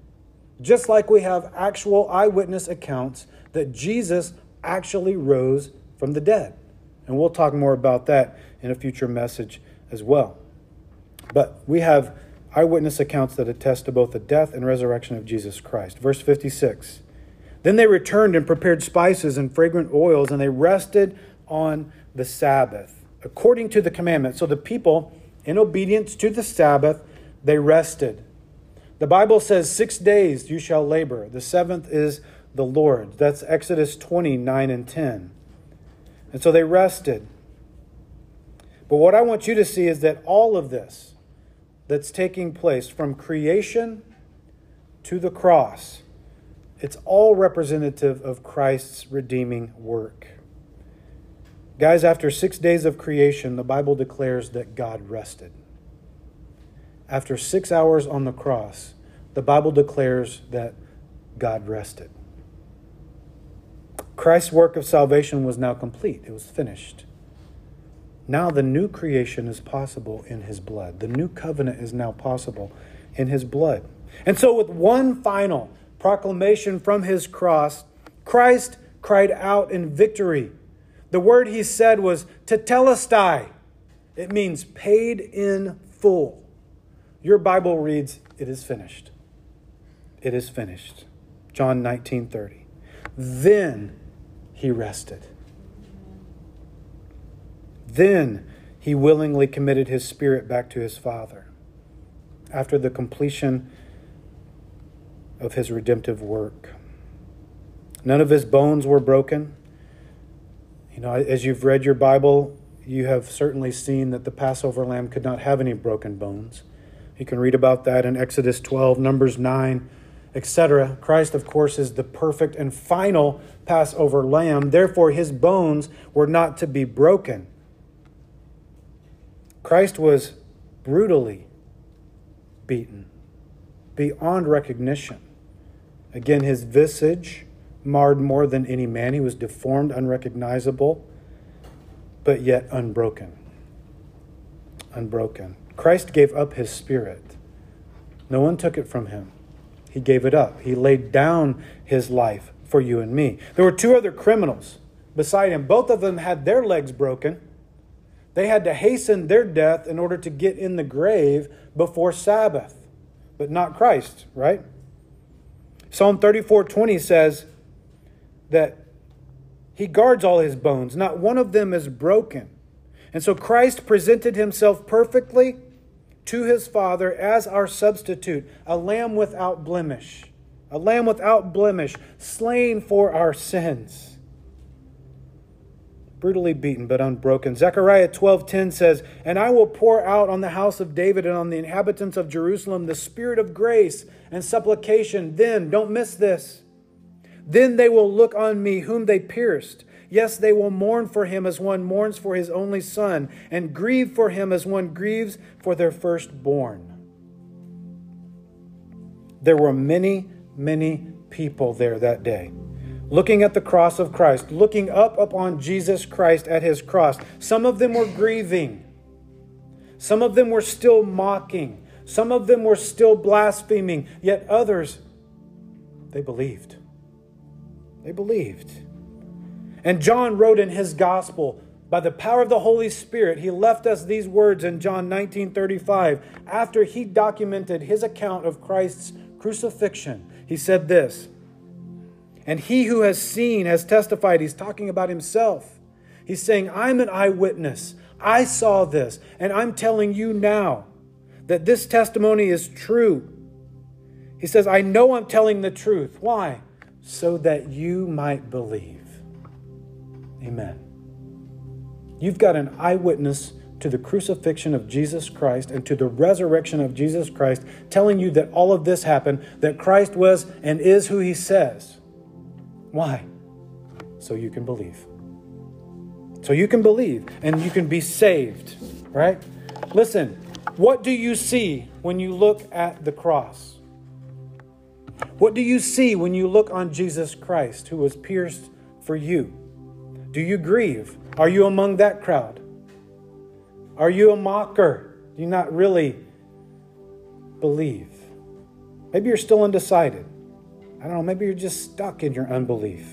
Just like we have actual eyewitness accounts that Jesus actually rose from the dead. And we'll talk more about that in a future message as well. But we have eyewitness accounts that attest to both the death and resurrection of Jesus Christ. Verse 56 Then they returned and prepared spices and fragrant oils, and they rested on the Sabbath, according to the commandment. So the people, in obedience to the Sabbath, they rested. The Bible says, Six days you shall labor, the seventh is the Lord. That's Exodus 29 and 10. And so they rested. But what I want you to see is that all of this that's taking place from creation to the cross, it's all representative of Christ's redeeming work. Guys, after six days of creation, the Bible declares that God rested. After six hours on the cross, the Bible declares that God rested. Christ's work of salvation was now complete, it was finished. Now the new creation is possible in his blood. The new covenant is now possible in his blood. And so, with one final proclamation from his cross, Christ cried out in victory. The word he said was tetelestai. It means paid in full. Your Bible reads, It is finished. It is finished. John 19 30. Then he rested. Then he willingly committed his spirit back to his Father after the completion of his redemptive work. None of his bones were broken. You know, as you've read your Bible, you have certainly seen that the Passover lamb could not have any broken bones. You can read about that in Exodus 12, Numbers 9, etc. Christ, of course, is the perfect and final Passover lamb. Therefore, his bones were not to be broken. Christ was brutally beaten beyond recognition. Again, his visage marred more than any man. He was deformed, unrecognizable, but yet unbroken. Unbroken. Christ gave up his spirit. No one took it from him. He gave it up. He laid down his life for you and me. There were two other criminals beside him. Both of them had their legs broken. They had to hasten their death in order to get in the grave before Sabbath, but not Christ, right? Psalm 34:20 says that he guards all his bones, not one of them is broken. And so Christ presented himself perfectly to his Father as our substitute, a lamb without blemish, a lamb without blemish, slain for our sins. Brutally beaten but unbroken. Zechariah 12:10 says, "And I will pour out on the house of David and on the inhabitants of Jerusalem the spirit of grace and supplication. Then, don't miss this. Then they will look on me whom they pierced." Yes, they will mourn for him as one mourns for his only son, and grieve for him as one grieves for their firstborn. There were many, many people there that day, looking at the cross of Christ, looking up upon Jesus Christ at his cross. Some of them were grieving, some of them were still mocking, some of them were still blaspheming, yet others, they believed. They believed. And John wrote in his gospel, by the power of the Holy Spirit, he left us these words in John 19:35 after he documented his account of Christ's crucifixion. He said this, and he who has seen has testified. He's talking about himself. He's saying, I'm an eyewitness. I saw this, and I'm telling you now that this testimony is true. He says, I know I'm telling the truth. Why? So that you might believe Amen. You've got an eyewitness to the crucifixion of Jesus Christ and to the resurrection of Jesus Christ, telling you that all of this happened, that Christ was and is who he says. Why? So you can believe. So you can believe and you can be saved, right? Listen, what do you see when you look at the cross? What do you see when you look on Jesus Christ who was pierced for you? Do you grieve? Are you among that crowd? Are you a mocker? Do you not really believe? Maybe you're still undecided. I don't know, maybe you're just stuck in your unbelief.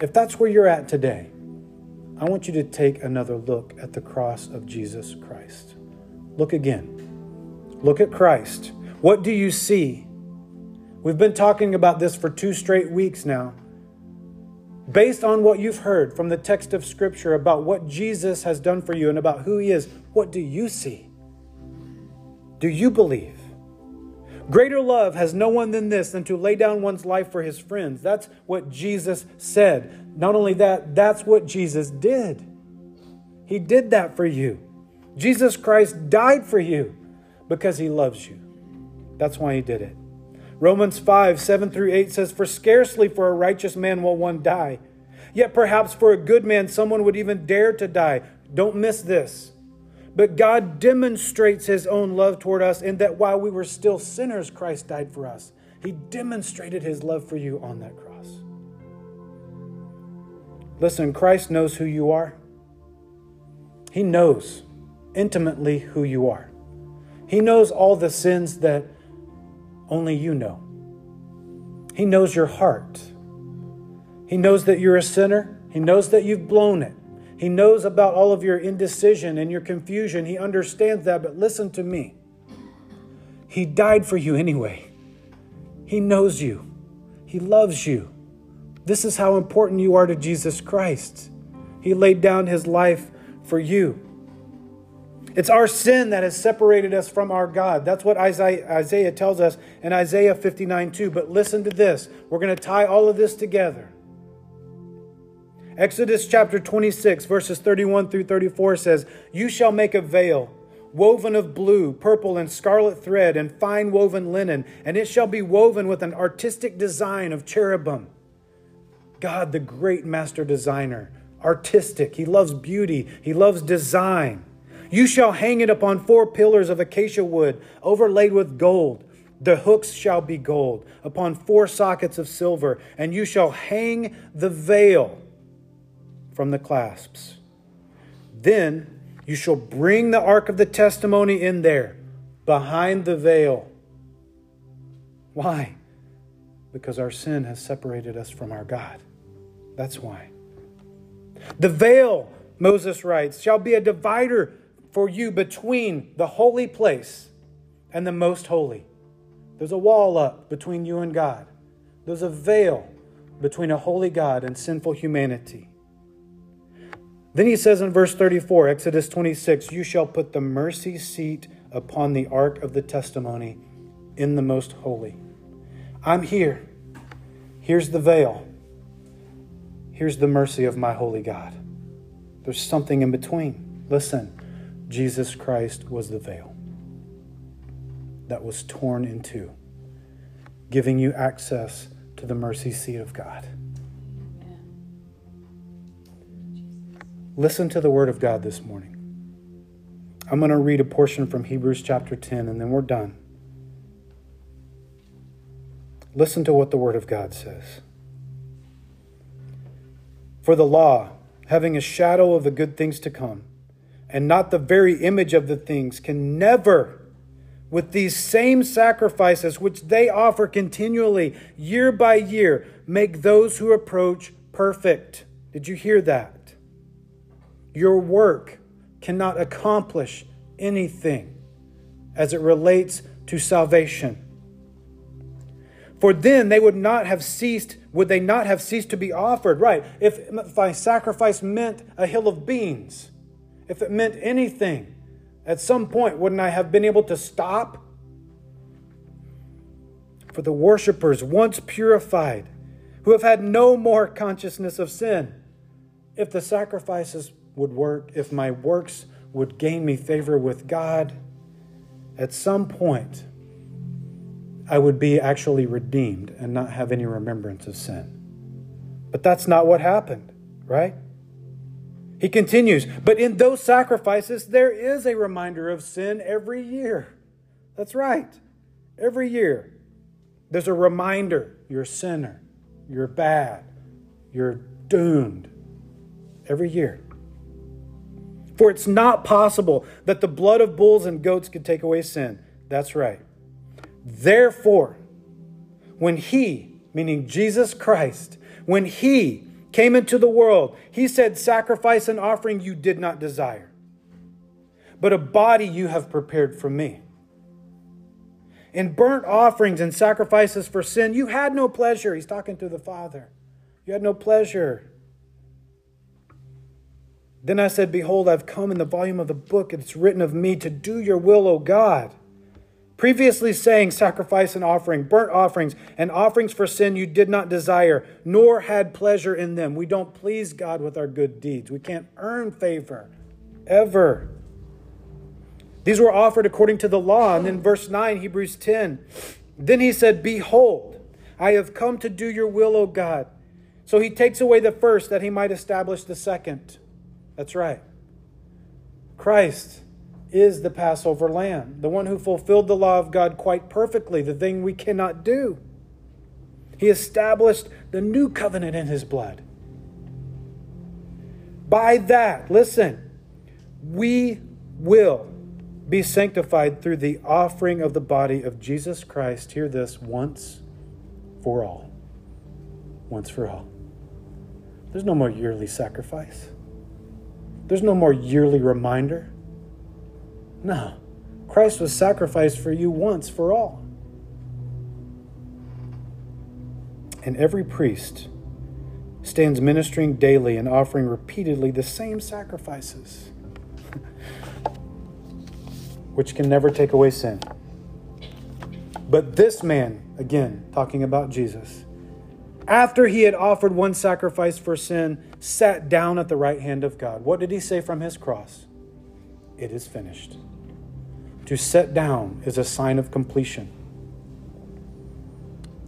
If that's where you're at today, I want you to take another look at the cross of Jesus Christ. Look again. Look at Christ. What do you see? We've been talking about this for two straight weeks now. Based on what you've heard from the text of Scripture about what Jesus has done for you and about who He is, what do you see? Do you believe? Greater love has no one than this, than to lay down one's life for his friends. That's what Jesus said. Not only that, that's what Jesus did. He did that for you. Jesus Christ died for you because he loves you. That's why he did it. Romans 5 7 through 8 says, For scarcely for a righteous man will one die. Yet perhaps for a good man, someone would even dare to die. Don't miss this. But God demonstrates his own love toward us in that while we were still sinners, Christ died for us. He demonstrated his love for you on that cross. Listen, Christ knows who you are. He knows intimately who you are. He knows all the sins that only you know. He knows your heart. He knows that you're a sinner. He knows that you've blown it. He knows about all of your indecision and your confusion. He understands that. But listen to me He died for you anyway. He knows you, He loves you. This is how important you are to Jesus Christ. He laid down His life for you. It's our sin that has separated us from our God. That's what Isaiah, tells us in Isaiah 59 2. But listen to this. We're going to tie all of this together. Exodus chapter 26, verses 31 through 34 says, You shall make a veil woven of blue, purple, and scarlet thread, and fine woven linen, and it shall be woven with an artistic design of cherubim. God, the great master designer, artistic. He loves beauty, he loves design. You shall hang it upon four pillars of acacia wood, overlaid with gold. The hooks shall be gold, upon four sockets of silver, and you shall hang the veil from the clasps. Then you shall bring the ark of the testimony in there, behind the veil. Why? Because our sin has separated us from our God. That's why. The veil, Moses writes, shall be a divider for you between the holy place and the most holy. There's a wall up between you and God. There's a veil between a holy God and sinful humanity. Then he says in verse 34, Exodus 26, You shall put the mercy seat upon the ark of the testimony in the most holy. I'm here. Here's the veil. Here's the mercy of my holy God. There's something in between. Listen, Jesus Christ was the veil that was torn in two, giving you access to the mercy seat of God. Listen to the word of God this morning. I'm going to read a portion from Hebrews chapter 10 and then we're done. Listen to what the word of God says. For the law, having a shadow of the good things to come, and not the very image of the things, can never, with these same sacrifices which they offer continually, year by year, make those who approach perfect. Did you hear that? Your work cannot accomplish anything as it relates to salvation. For then they would not have ceased, would they not have ceased to be offered? Right. If, if my sacrifice meant a hill of beans, if it meant anything, at some point, wouldn't I have been able to stop? For the worshippers, once purified, who have had no more consciousness of sin, if the sacrifices would work, if my works would gain me favor with God, at some point I would be actually redeemed and not have any remembrance of sin. But that's not what happened, right? He continues, but in those sacrifices, there is a reminder of sin every year. That's right. Every year, there's a reminder you're a sinner, you're bad, you're doomed. Every year. For it's not possible that the blood of bulls and goats could take away sin. That's right. Therefore, when he, meaning Jesus Christ, when he came into the world, he said, Sacrifice and offering you did not desire, but a body you have prepared for me. In burnt offerings and sacrifices for sin, you had no pleasure. He's talking to the Father. You had no pleasure. Then I said, Behold, I've come in the volume of the book, it's written of me to do your will, O God. Previously saying, Sacrifice and offering, burnt offerings, and offerings for sin you did not desire, nor had pleasure in them. We don't please God with our good deeds. We can't earn favor, ever. These were offered according to the law. And then verse 9, Hebrews 10. Then he said, Behold, I have come to do your will, O God. So he takes away the first that he might establish the second. That's right. Christ is the Passover lamb, the one who fulfilled the law of God quite perfectly, the thing we cannot do. He established the new covenant in his blood. By that, listen, we will be sanctified through the offering of the body of Jesus Christ. Hear this once for all. Once for all. There's no more yearly sacrifice. There's no more yearly reminder. No. Christ was sacrificed for you once for all. And every priest stands ministering daily and offering repeatedly the same sacrifices, which can never take away sin. But this man, again, talking about Jesus, after he had offered one sacrifice for sin, sat down at the right hand of God. What did he say from his cross? It is finished. To set down is a sign of completion.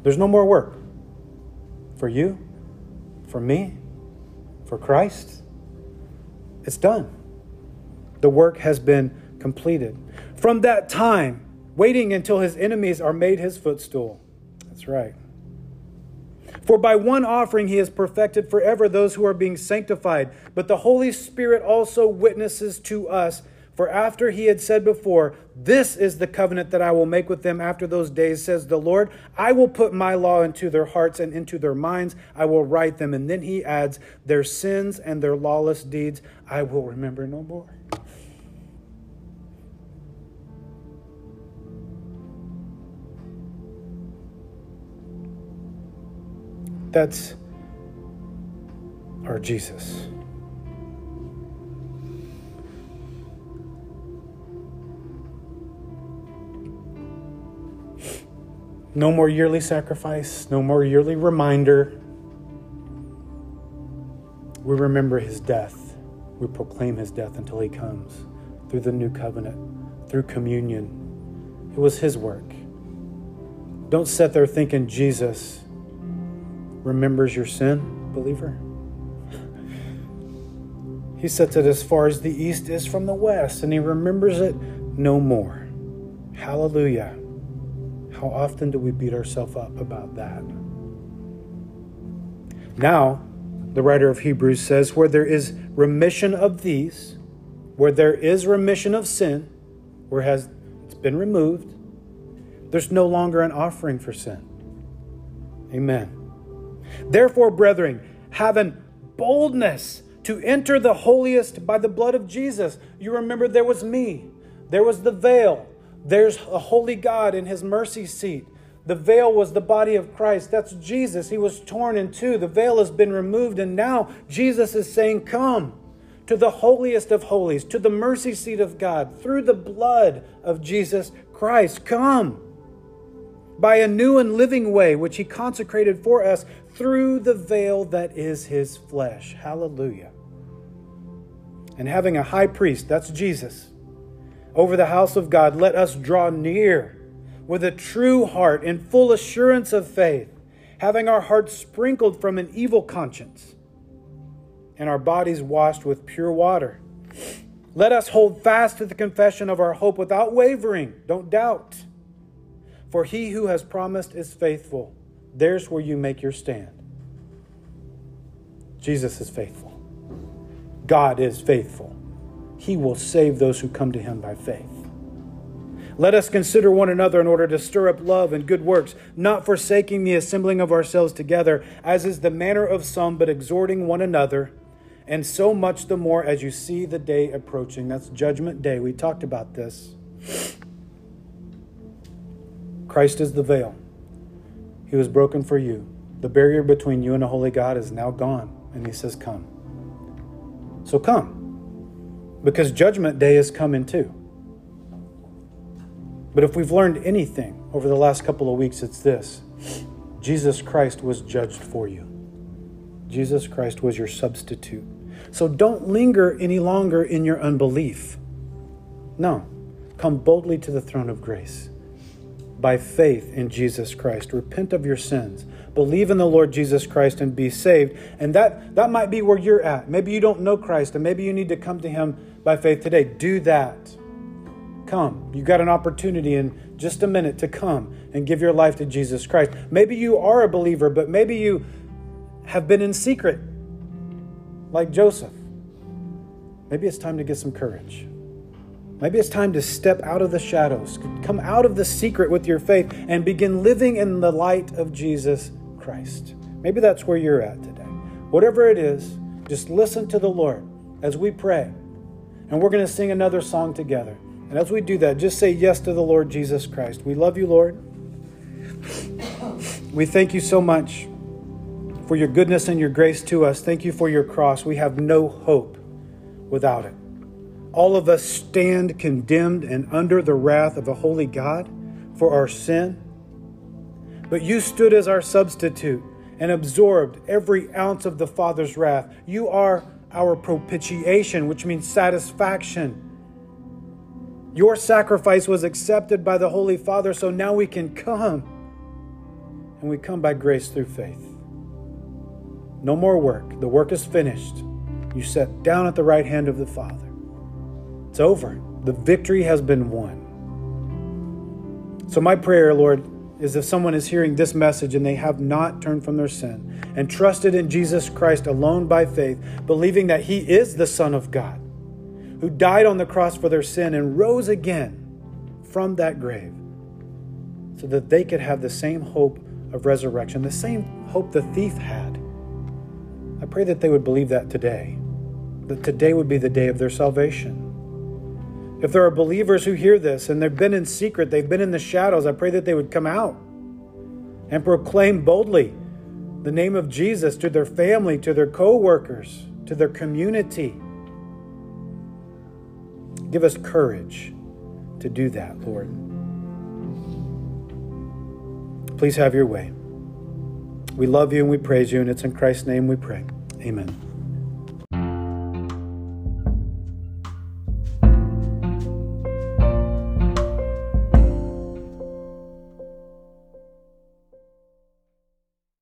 There's no more work for you, for me, for Christ. It's done. The work has been completed. From that time, waiting until his enemies are made his footstool. That's right. For by one offering he has perfected forever those who are being sanctified. But the Holy Spirit also witnesses to us. For after he had said before, This is the covenant that I will make with them after those days, says the Lord, I will put my law into their hearts and into their minds. I will write them. And then he adds, Their sins and their lawless deeds I will remember no more. That's our Jesus. No more yearly sacrifice, no more yearly reminder. We remember his death. We proclaim his death until he comes through the new covenant, through communion. It was his work. Don't sit there thinking Jesus remembers your sin, believer. He sets it as far as the east is from the west, and he remembers it no more. Hallelujah. How often do we beat ourselves up about that? Now, the writer of Hebrews says, where there is remission of these, where there is remission of sin, where has it's been removed, there's no longer an offering for sin. Amen. Therefore, brethren, having boldness to enter the holiest by the blood of Jesus. You remember there was me, there was the veil, there's a holy God in his mercy seat. The veil was the body of Christ. That's Jesus. He was torn in two. The veil has been removed, and now Jesus is saying, Come to the holiest of holies, to the mercy seat of God, through the blood of Jesus Christ. Come by a new and living way, which he consecrated for us through the veil that is his flesh. Hallelujah. And having a high priest, that's Jesus, over the house of God, let us draw near with a true heart in full assurance of faith, having our hearts sprinkled from an evil conscience and our bodies washed with pure water. Let us hold fast to the confession of our hope without wavering. Don't doubt. For he who has promised is faithful. There's where you make your stand. Jesus is faithful. God is faithful. He will save those who come to him by faith. Let us consider one another in order to stir up love and good works, not forsaking the assembling of ourselves together, as is the manner of some, but exhorting one another, and so much the more as you see the day approaching. That's Judgment Day. We talked about this. Christ is the veil. He was broken for you. The barrier between you and a holy God is now gone. And He says, Come. So come. Because Judgment Day is coming too. But if we've learned anything over the last couple of weeks, it's this Jesus Christ was judged for you. Jesus Christ was your substitute. So don't linger any longer in your unbelief. No, come boldly to the throne of grace by faith in Jesus Christ. Repent of your sins. Believe in the Lord Jesus Christ and be saved. And that, that might be where you're at. Maybe you don't know Christ and maybe you need to come to Him by faith today. Do that. Come. You got an opportunity in just a minute to come and give your life to Jesus Christ. Maybe you are a believer, but maybe you have been in secret, like Joseph. Maybe it's time to get some courage. Maybe it's time to step out of the shadows, come out of the secret with your faith, and begin living in the light of Jesus Christ. Maybe that's where you're at today. Whatever it is, just listen to the Lord as we pray. And we're going to sing another song together. And as we do that, just say yes to the Lord Jesus Christ. We love you, Lord. We thank you so much for your goodness and your grace to us. Thank you for your cross. We have no hope without it. All of us stand condemned and under the wrath of a holy God for our sin. But you stood as our substitute and absorbed every ounce of the Father's wrath. You are our propitiation, which means satisfaction. Your sacrifice was accepted by the Holy Father, so now we can come. And we come by grace through faith. No more work. The work is finished. You sat down at the right hand of the Father. It's over. The victory has been won. So, my prayer, Lord, is if someone is hearing this message and they have not turned from their sin and trusted in Jesus Christ alone by faith, believing that He is the Son of God, who died on the cross for their sin and rose again from that grave, so that they could have the same hope of resurrection, the same hope the thief had. I pray that they would believe that today, that today would be the day of their salvation. If there are believers who hear this and they've been in secret, they've been in the shadows, I pray that they would come out and proclaim boldly the name of Jesus to their family, to their co workers, to their community. Give us courage to do that, Lord. Please have your way. We love you and we praise you, and it's in Christ's name we pray. Amen.